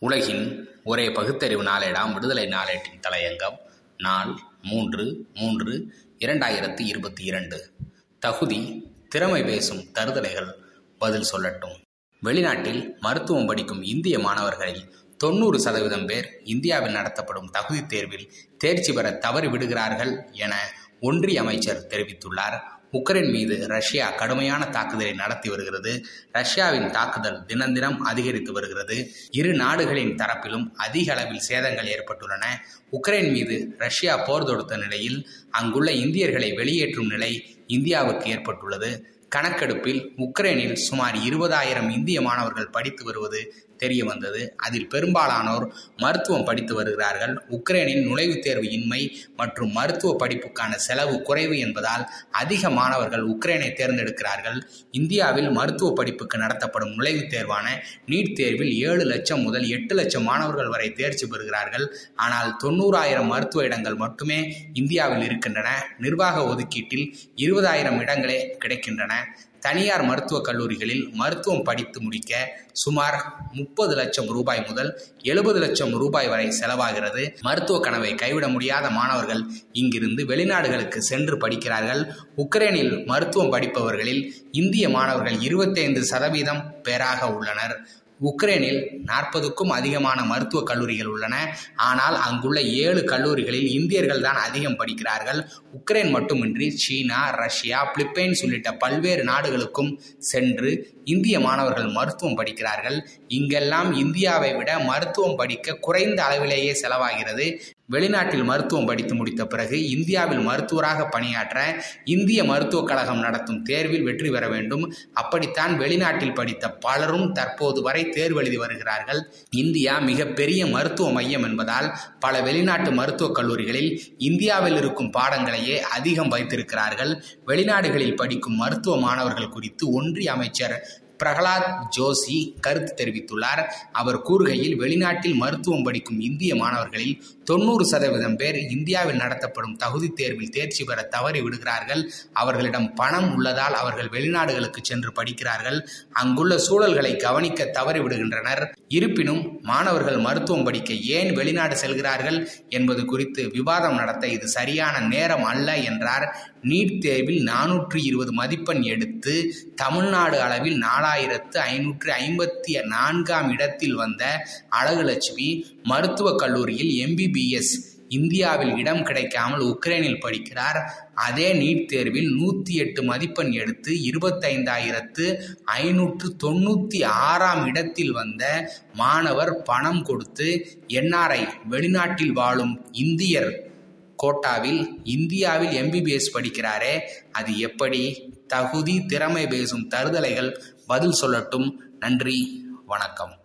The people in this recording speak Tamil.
உலகின் ஒரே பகுத்தறிவு நாளேடாம் விடுதலை நாளேட்டின் தலையங்கம். நாள் மூன்று மூன்று இரண்டாயிரத்தி இருபத்தி இரண்டு. தகுதி திறமை பேசும் தருதலைகள் பதில் சொல்லட்டும். வெளிநாட்டில் மருத்துவம் படிக்கும் இந்திய மாணவர்களில் தொண்ணூறு சதவீதம் பேர் இந்தியாவில் நடத்தப்படும் தகுதி தேர்வில் தேர்ச்சி பெற தவறி விடுகிறார்கள் என ஒன்றிய அமைச்சர் தெரிவித்துள்ளார். உக்ரைன் மீது ரஷ்யா கடுமையான தாக்குதலை நடத்தி வருகிறது. ரஷ்யாவின் தாக்குதல் தினம் தினம் அதிகரித்து வருகிறது. இரு நாடுகளின் தரப்பிலும் அதிக அளவில் சேதங்கள் ஏற்பட்டுள்ளன. உக்ரைன் மீது ரஷ்யா போர் தொடுத்த நிலையில் அங்குள்ள இந்தியர்களை வெளியேற்றும் நிலை இந்தியாவுக்கு ஏற்பட்டுள்ளது. கணக்கெடுப்பில் உக்ரைனில் சுமார் இருபதாயிரம் இந்திய மாணவர்கள் படித்து வருவது தெரிய வந்தது அதில் பெரும்பாலானோர் மருத்துவம் படித்து வருகிறார்கள். உக்ரைனில் நுழைவுத் தேர்வு இன்மை மற்றும் மருத்துவ படிப்புக்கான செலவு குறைவு என்பதால் அதிக மாணவர்கள் உக்ரைனை தேர்ந்தெடுக்கிறார்கள். இந்தியாவில் மருத்துவ படிப்புக்கு நடத்தப்படும் நுழைவுத் தேர்வான நீட் தேர்வில் ஏழு லட்சம் முதல் எட்டு லட்சம் மாணவர்கள் வரை தேர்ச்சி பெறுகிறார்கள். ஆனால் தொண்ணூறாயிரம் மருத்துவ இடங்கள் மட்டுமே இந்தியாவில் இருக்கின்றன. நிர்வாக ஒதுக்கீட்டில் இருபதாயிரம் இடங்களே கிடைக்கின்றன. தனியார் மருத்துவக் கல்லூரிகளில் மருத்துவம் படித்து முடிக்க சுமார் முப்பது லட்சம் ரூபாய் முதல் எழுபது லட்சம் ரூபாய் வரை செலவாகிறது. மருத்துவ கனவை கைவிட முடியாத மாணவர்கள் இங்கிருந்து வெளிநாடுகளுக்கு சென்று படிக்கிறார்கள். உக்ரைனில் மருத்துவம் படிப்பவர்களில் இந்திய மாணவர்கள் இருபத்தைந்து சதவீதம் பேராக உள்ளனர். உக்ரைனில் நாற்பதுக்கும் அதிகமான மருத்துவக் கல்லூரிகள் உள்ளன. ஆனால் அங்குள்ள ஏழு கல்லூரிகளில் இந்தியர்கள் தான் அதிகம் படிக்கிறார்கள். உக்ரைன் மட்டுமின்றி சீனா ரஷ்யா பிலிப்பைன்ஸ் உள்ளிட்ட பல்வேறு நாடுகளுக்கும் சென்று இந்திய மாணவர்கள் மருத்துவம் படிக்கிறார்கள். இங்கெல்லாம் இந்தியாவை விட மருத்துவம் படிக்க குறைந்த அளவிலேயே செலவாகிறது. வெளிநாட்டில் மருத்துவம் படித்து முடித்த பிறகு இந்தியாவில் மருத்துவராக பணியாற்ற இந்திய மருத்துவக் கழகம் நடத்தும் தேர்வில் வெற்றி பெற வேண்டும். அப்படித்தான் வெளிநாட்டில் படித்த பலரும் தற்போது வரை தேர்வு எழுதி வருகிறார்கள். இந்தியா மிக பெரிய மருத்துவ மையம் என்பதால் பல வெளிநாட்டு மருத்துவக் கல்லூரிகளில் இந்தியாவில் இருக்கும் பாடங்களையே அதிகம் வைத்திருக்கிறார்கள். வெளிநாடுகளில் படிக்கும் மருத்துவ மாணவர்கள் குறித்து ஒன்றிய அமைச்சர் பிரகலாத் ஜோஷி கருத்து தெரிவித்துள்ளார். அவர் கூறுகையில் வெளிநாட்டில் மருத்துவம் படிக்கும் இந்திய மாணவர்களில் தொண்ணூறு சதவீதம் பேர் இந்தியாவில் நடத்தப்படும் தகுதி தேர்வில் தேர்ச்சி பெற தவறி விடுகிறார்கள். அவர்களிடம் பணம் உள்ளதால் அவர்கள் வெளிநாடுகளுக்கு சென்று படிக்கிறார்கள். அங்குள்ள சூழல்களை கவனிக்க தவறி விடுகின்றனர். இருப்பினும் மாணவர்கள் மருத்துவம் படிக்க ஏன் வெளிநாடு செல்கிறார்கள் என்பது குறித்து விவாதம் நடத்த இது சரியான நேரம் அல்ல என்றார். நீட் தேர்வில் நானூற்றி இருபது மதிப்பெண் எடுத்து தமிழ்நாடு அளவில் நாலாயிரத்து ஐநூற்று ஐம்பத்தி நான்காம் இடத்தில் வந்த அழகுலட்சுமி மருத்துவக் கல்லூரியில் எம்பிபிஎஸ் இந்தியாவில் இடம் கிடைக்காமல் உக்ரைனில் படிக்கிறார். அதே நீட் தேர்வில் நூற்றி எட்டு மதிப்பெண் எடுத்து இருபத்தைந்தாயிரத்து ஐநூற்று தொண்ணூற்றி ஆறாம் இடத்தில் வந்த மாணவர் பணம் கொடுத்து என்ஆர்ஐ வெளிநாட்டில் வாழும் இந்தியர் கோட்டாவில் இந்தியாவில் எம்பிபிஎஸ் படிக்கிறாரே அது எப்படி? தகுதி திறமை பேசும் தருதலைகள் பதில் சொல்லட்டும். நன்றி வணக்கம்.